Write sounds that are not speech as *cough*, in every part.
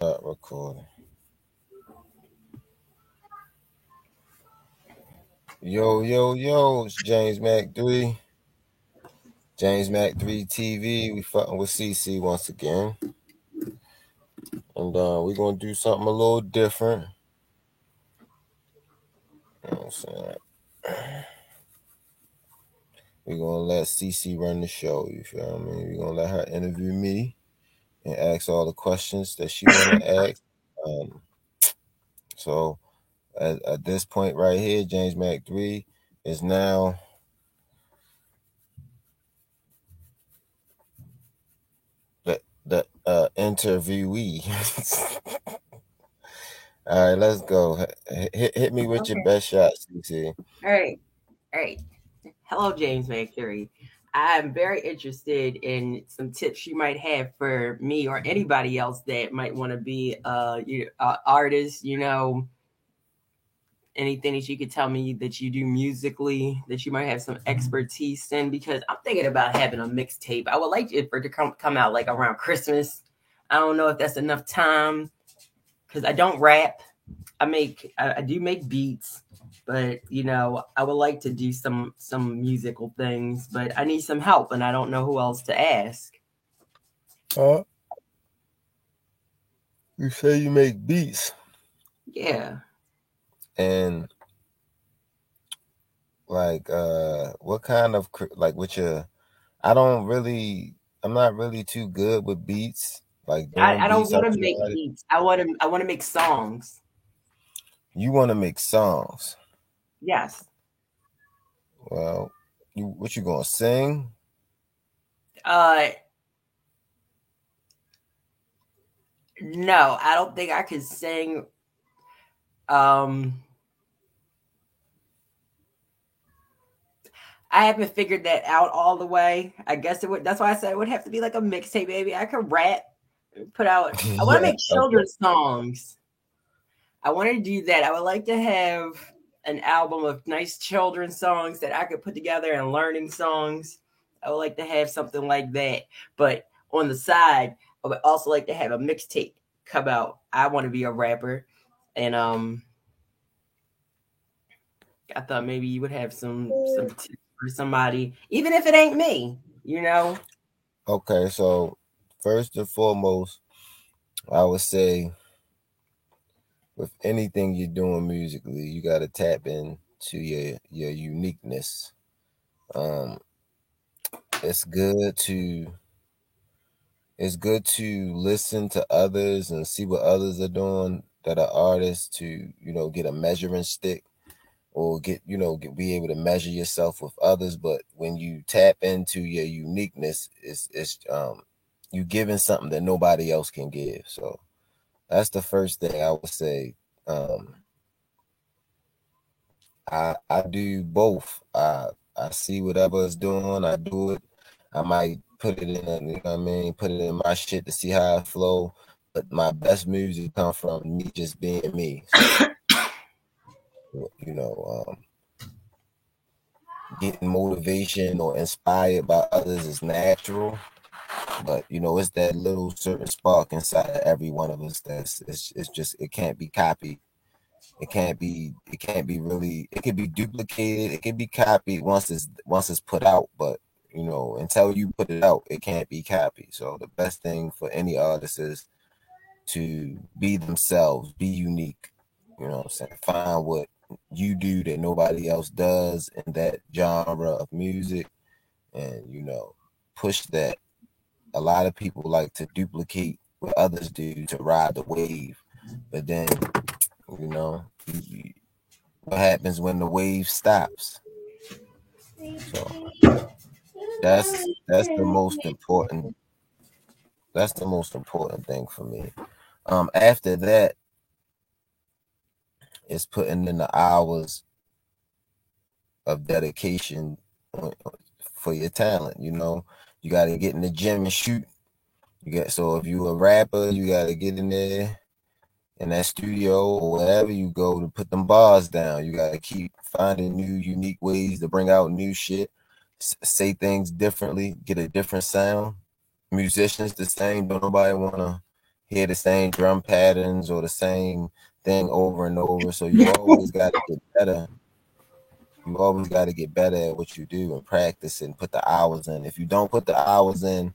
Start recording. Yo, yo, yo, it's James Mac 3. James Mac 3 TV. We fucking with Cece once again. And uh, we're gonna do something a little different. You know what I'm saying? We're gonna let Cece run the show, you feel me? We're gonna let her interview me and ask all the questions that she wanna *coughs* ask. Um, so at, at this point right here, James Mac 3 is now the the uh interviewee. *laughs* all right, let's go. Hit, hit me with your best shot, Cece. All right. All right. Hello, James McCurry. I'm very interested in some tips you might have for me or anybody else that might want to be you, uh artist. You know, anything that you could tell me that you do musically that you might have some expertise in. Because I'm thinking about having a mixtape. I would like it for it to come come out like around Christmas. I don't know if that's enough time because I don't rap. I make I, I do make beats, but you know I would like to do some some musical things, but I need some help, and I don't know who else to ask. Uh, you say you make beats Yeah, and like uh what kind of like with your I don't really I'm not really too good with beats. Like I, I don't want to make beats. I want to I want to make songs. You want to make songs. Yes. Well, you what you gonna sing? Uh. No, I don't think I could sing. Um. I haven't figured that out all the way. I guess it would. That's why I said it would have to be like a mixtape, baby. I could rap, put out. *laughs* I want to make Okay. children's songs. I want to do that. I would like to have an album of nice children's songs that I could put together and learning songs. I would like to have something like that. But on the side, I would also like to have a mixtape come out. I want to be a rapper, and um, I thought maybe you would have some some tips for somebody, even if it ain't me. You know. Okay, so first and foremost, I would say with anything you're doing musically, you got to tap into your your uniqueness. Um, it's good to it's good to listen to others and see what others are doing that are artists to you know get a measuring stick or get you know get, be able to measure yourself with others but when you tap into your uniqueness it's it's um you giving something that nobody else can give so that's the first thing i would say. Um i i do both. I i see whatever doing. I do it. I might put it in you know what i mean put it in my shit to see how it flow. But my best music come from me just being me. So, you know um getting motivation or inspired by others is natural but you know it's that little certain spark inside of every one of us that's it's, it's just it can't be copied. It can't be it can't be really it can be duplicated it can be copied once it's once it's put out but you know until you put it out it can't be copied. So the best thing for any artist is to be themselves be unique you know what i'm saying? Find what you do that nobody else does in that genre of music and you know push that a lot of people like to duplicate what others do to ride the wave. But then you know what happens when the wave stops? So that's that's the most important that's the most important thing for me. Um after that, it's putting in the hours of dedication for your talent you know you got to get in the gym and shoot you got so if you a rapper you got to get in there in that studio or wherever you go to put them bars down you got to keep finding new unique ways to bring out new shit s- say things differently get a different sound musicians the same don't nobody want to hear the same drum patterns or the same thing over and over. So you *laughs* always got to get better. You always got to get better at what you do and practice and put the hours in. If you don't put the hours in,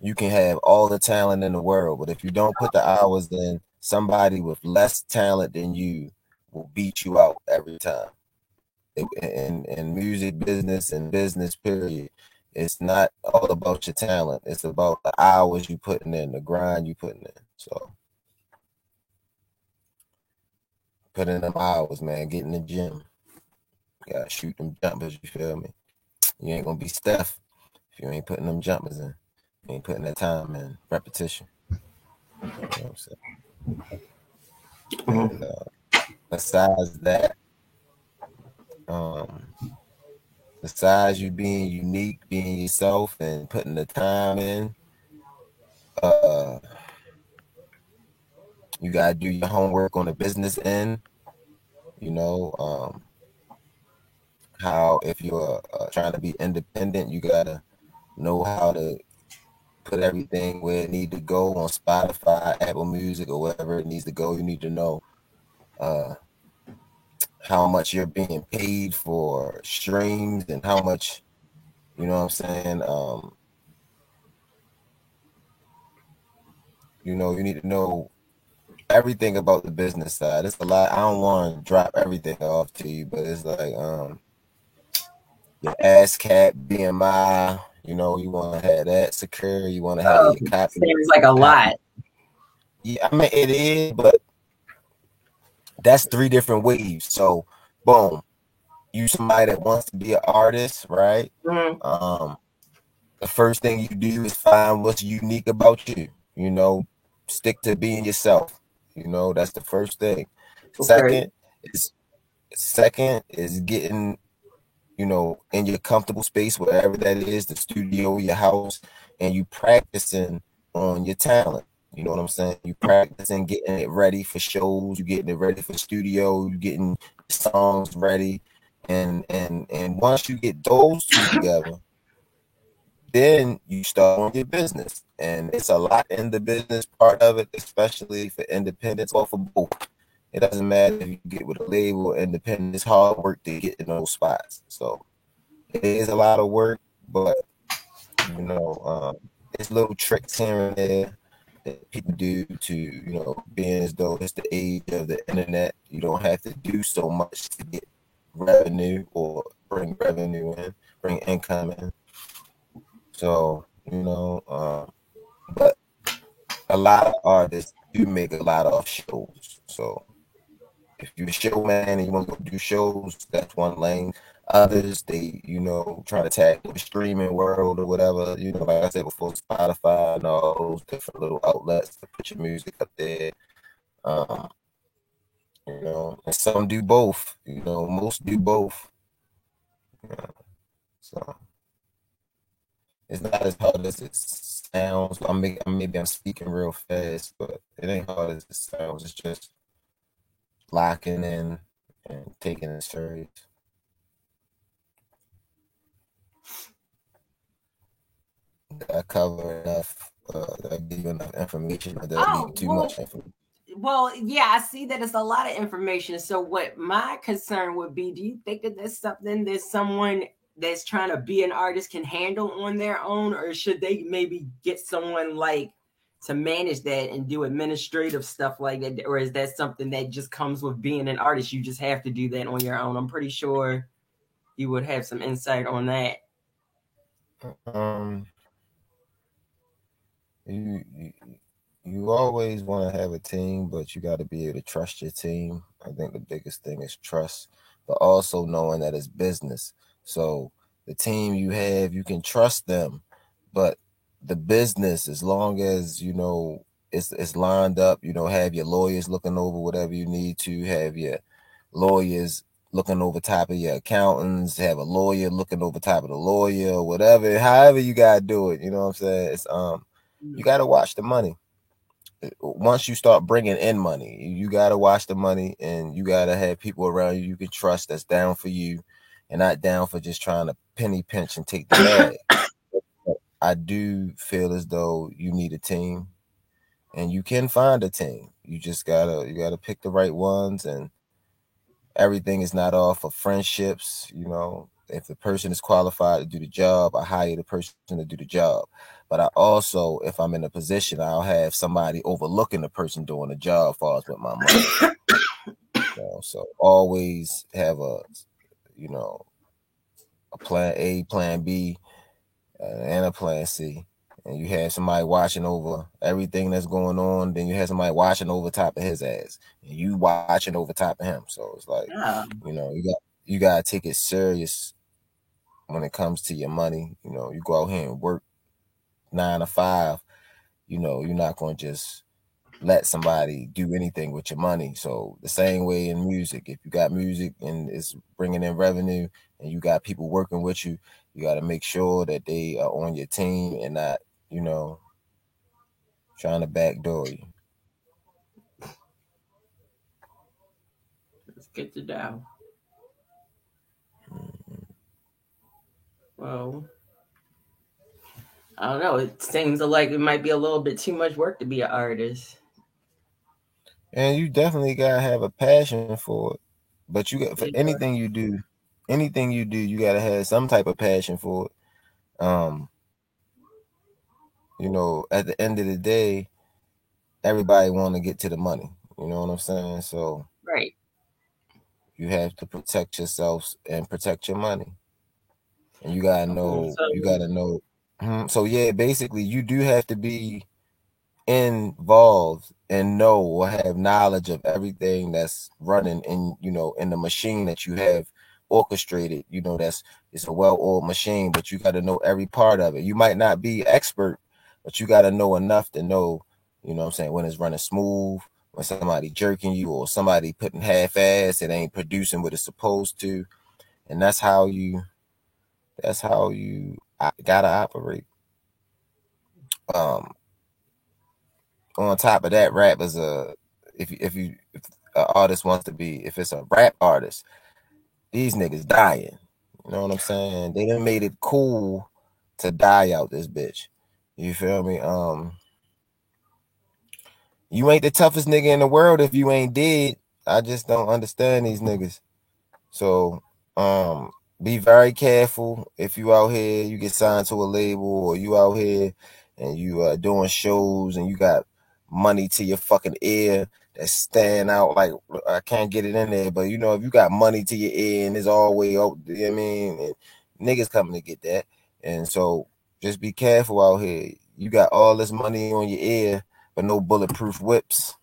you can have all the talent in the world, but if you don't put the hours in, somebody with less talent than you will beat you out every time. In music business and business period, it's not all about your talent. It's about the hours you putting in, the grind you putting in. So put in them hours, man. Get in the gym. You gotta shoot them jumpers, you feel me? You ain't gonna be Steph if you ain't putting them jumpers in. You ain't putting that time in repetition. You know what I'm saying? And, uh, besides that, um, besides you being unique, being yourself, and putting the time in, uh, you gotta do your homework on the business end. You know, um, how if you're uh, trying to be independent, you gotta know how to put everything where it need to go on Spotify, Apple Music, or wherever it needs to go. You need to know uh, how much you're being paid for streams and how much, you know what I'm saying? Um, you know, you need to know everything about the business side. It's a lot. I don't want to drop everything off to you, but it's like um your ASCAP, BMI, you know, you want to have that secure. You want to have oh, your copy. Seems like a lot. Yeah, I mean it is, but that's three different waves. So, boom, you somebody that wants to be an artist, right? Mm-hmm. Um, the first thing you do is find what's unique about you. You know, stick to being yourself. You know, that's the first thing. Okay. Second is second is getting you know, in your comfortable space, wherever that is, the studio, your house, and you practicing on your talent. You know what I'm saying? You practicing getting it ready for shows, you getting it ready for studio, you getting songs ready. And and and once you get those two together, then you start on your business. And it's a lot in the business part of it, especially for independence or for both. It doesn't matter if you get with a label independent. It's hard work to get in those spots. So it is a lot of work, but you know, um, it's little tricks here and there that people do to, you know, being as though it's the age of the internet. You don't have to do so much to get revenue or bring revenue in, bring income in. So, you know, um, but a lot of artists do make a lot of shows. So if you're a showman and you want to do shows, that's one lane. Others, they, you know, try to tackle the streaming world or whatever. You know, like I said before, Spotify and all those different little outlets to put your music up there. Um, you know, and some do both. You know, most do both. So it's not as hard as it sounds. I'm maybe I'm speaking real fast, but it ain't hard as it sounds. It's just locking in and taking it serious. Did I cover enough? Uh, I give you enough information, or did oh, too well, much information? Well, yeah, I see that it's a lot of information. So, what my concern would be: Do you think that there's something that someone that's trying to be an artist can handle on their own, or should they maybe get someone like to manage that and do administrative stuff like that or is that something that just comes with being an artist? You just have to do that on your own. I'm pretty sure you would have some insight on that. Um you you, you always want to have a team but you got to be able to trust your team. I think the biggest thing is trust but also knowing that it's business. So the team you have you can trust them but the business as long as you know it's it's lined up you know have your lawyers looking over whatever you need to have your lawyers looking over top of your accountants have a lawyer looking over top of the lawyer whatever however you gotta do it you know what i'm saying? It's um you gotta watch the money. Once you start bringing in money you gotta watch the money and you gotta have people around you you can trust that's down for you and not down for just trying to penny pinch and take the bag *coughs* I do feel as though you need a team. and you can find a team. You just gotta you gotta pick the right ones, and everything is not off of friendships. You know, if the person is qualified to do the job, I hire the person to do the job. But I also, if I'm in a position, I'll have somebody overlooking the person doing the job far as with my money. *coughs* you know, so always have a, you know, a plan A, plan B, uh, and a plan C. And you have somebody watching over everything that's going on. Then you have somebody watching over top of his ass, and you watching over top of him. So it's like, yeah. you know, you got you gotta take it serious when it comes to your money. You know, you go out here and work nine to five. You know, you're not gonna just let somebody do anything with your money. So the same way in music, if you got music and it's bringing in revenue, and you got people working with you, you got to make sure that they are on your team and not, you know, trying to backdoor you. Let's get to down. Mm-hmm. Well, I don't know. It seems like it might be a little bit too much work to be an artist. And you definitely gotta have a passion for it. But you got for anything you do, anything you do, you gotta have some type of passion for it. Um, you know, at the end of the day, everybody want to get to the money. You know what I'm saying? So right, you have to protect yourself and protect your money, and you gotta know. You gotta know. Hmm, so yeah, basically, you do have to be involved and know or have knowledge of everything that's running in you know in the machine that you have orchestrated you know that's it's a well-oiled machine but you got to know every part of it. You might not be expert but you got to know enough to know you know i'm saying when it's running smooth when somebody jerking you or somebody putting half ass it ain't producing what it's supposed to. And that's how you that's how you gotta operate. Um on top of that, rap is a if if you if an artist wants to be if it's a rap artist, these niggas dying. You know what I'm saying? They done made it cool to die out this bitch. You feel me? Um you ain't the toughest nigga in the world if you ain't dead. I just don't understand these niggas. So um be very careful if you out here, you get signed to a label or you out here and you are uh, doing shows and you got money to your fucking ear that stand out like I can't get it in there. But you know, if you got money to your ear and it's all way up, you know I mean, and niggas coming to get that. And so just be careful out here. You got all this money on your ear, but no bulletproof whips.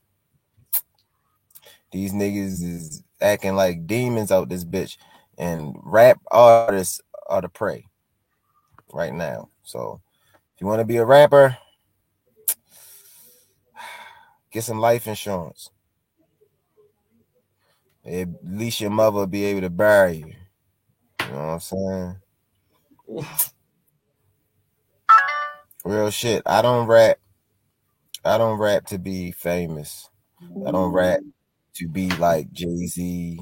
These niggas is acting like demons out this bitch. And rap artists are the prey right now. So if you want to be a rapper, Get some life insurance. At least your mother will be able to bury you. You know what I'm saying? Real shit. I don't rap. I don't rap to be famous. I don't rap to be like Jay Z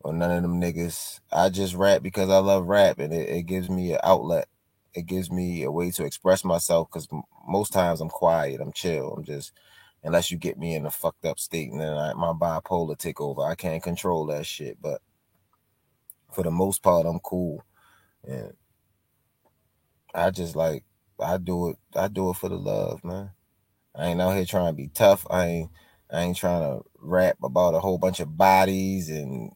or none of them niggas. I just rap because I love rap and it, it gives me an outlet. It gives me a way to express myself because most times I'm quiet, I'm chill, I'm just unless you get me in a fucked up state and then I, my bipolar take over. I can't control that shit, but for the most part, I'm cool, and I just like I do it. I do it for the love, man. I ain't out here trying to be tough. I ain't. I ain't trying to rap about a whole bunch of bodies and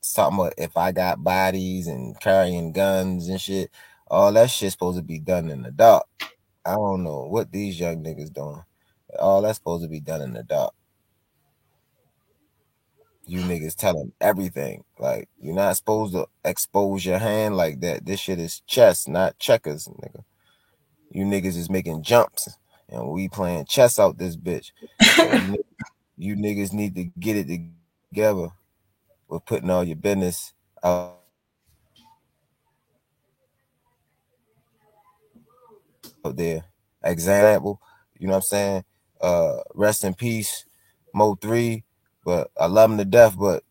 something. If I got bodies and carrying guns and shit, all that shit's supposed to be done in the dark. I don't know what these young niggas doing. All that's supposed to be done in the dark. You niggas telling everything. Like you're not supposed to expose your hand like that. This shit is chess, not checkers, nigga. You niggas is making jumps, and we playing chess out this bitch. *laughs* You, niggas need to get it together with putting all your business out there. Example, you know what I'm saying? Uh, rest in peace, Mo3. But I love him to death. But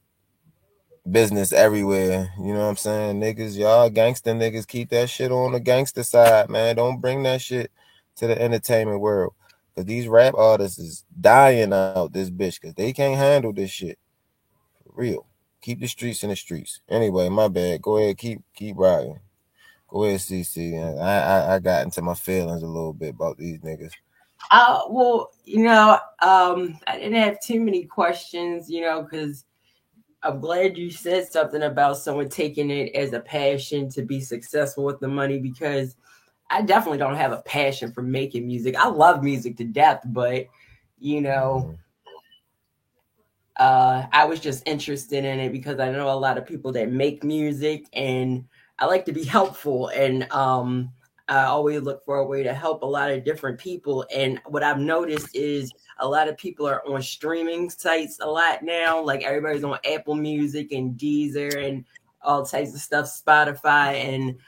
business everywhere. You know what I'm saying? Niggas, y'all gangster niggas, keep that shit on the gangster side, man. Don't bring that shit to the entertainment world. Cause these rap artists is dying out this bitch because they can't handle this shit. For real. Keep the streets in the streets. Anyway, my bad. Go ahead, keep keep riding. Go ahead, Cece. I, I I got into my feelings a little bit about these niggas. Uh, well, you know, um, I didn't have too many questions, you know, because I'm glad you said something about someone taking it as a passion to be successful with the money because I definitely don't have a passion for making music. I love music to death, but you know, mm-hmm. uh, I was just interested in it because I know a lot of people that make music and I like to be helpful and um I always look for a way to help a lot of different people. And what I've noticed is a lot of people are on streaming sites a lot now. Like everybody's on Apple Music and Deezer and all types of stuff, Spotify. And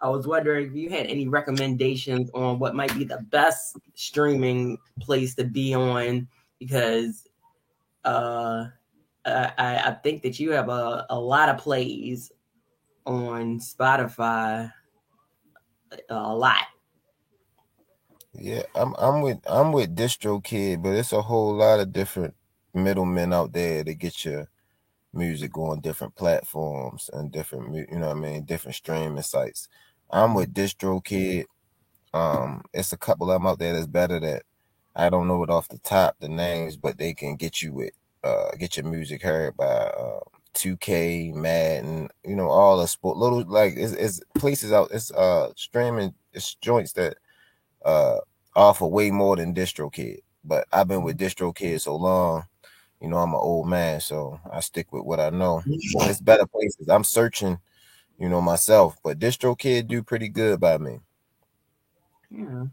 I was wondering if you had any recommendations on what might be the best streaming place to be on because uh, I, I think that you have a, a lot of plays on Spotify a lot. Yeah, I'm I'm with I'm with DistroKid, but it's a whole lot of different middlemen out there to get your music on different platforms and different you know what I mean different streaming sites. I'm with DistroKid. Um, it's a couple of them out there that's better that I don't know it off the top the names, but they can get you with uh get your music heard by uh 2K, Madden, you know, all the sport little like it's, it's places out, it's uh streaming, it's joints that uh offer way more than DistroKid. But I've been with DistroKid so long, you know, I'm an old man, so I stick with what I know. it's better places. I'm searching, you know, myself, but DistroKid do pretty good by me. Yeah,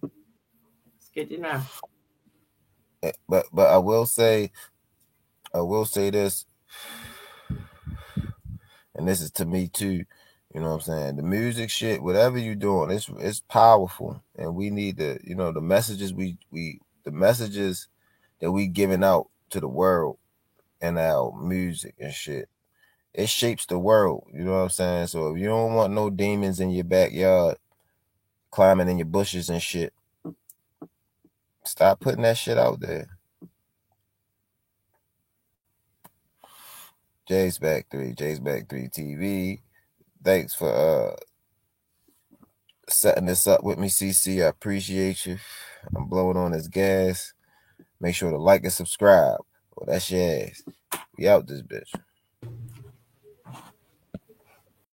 it's good to know. Eh, but but I will say, I will say this and this is to me too. You know what I'm saying? The music shit, whatever you're doing, it's it's powerful, and we need the you know the messages we we the messages that we giving out to the world and our music and shit. It shapes the world. You know what I'm saying? So if you don't want no demons in your backyard climbing in your bushes and shit, stop putting that shit out there. James Mac 3, James Mac 3 TV. Thanks for uh setting this up with me, Cece. I appreciate you. I'm blowing on this gas. Make sure to like and subscribe. Well, that's your ass. We out this bitch.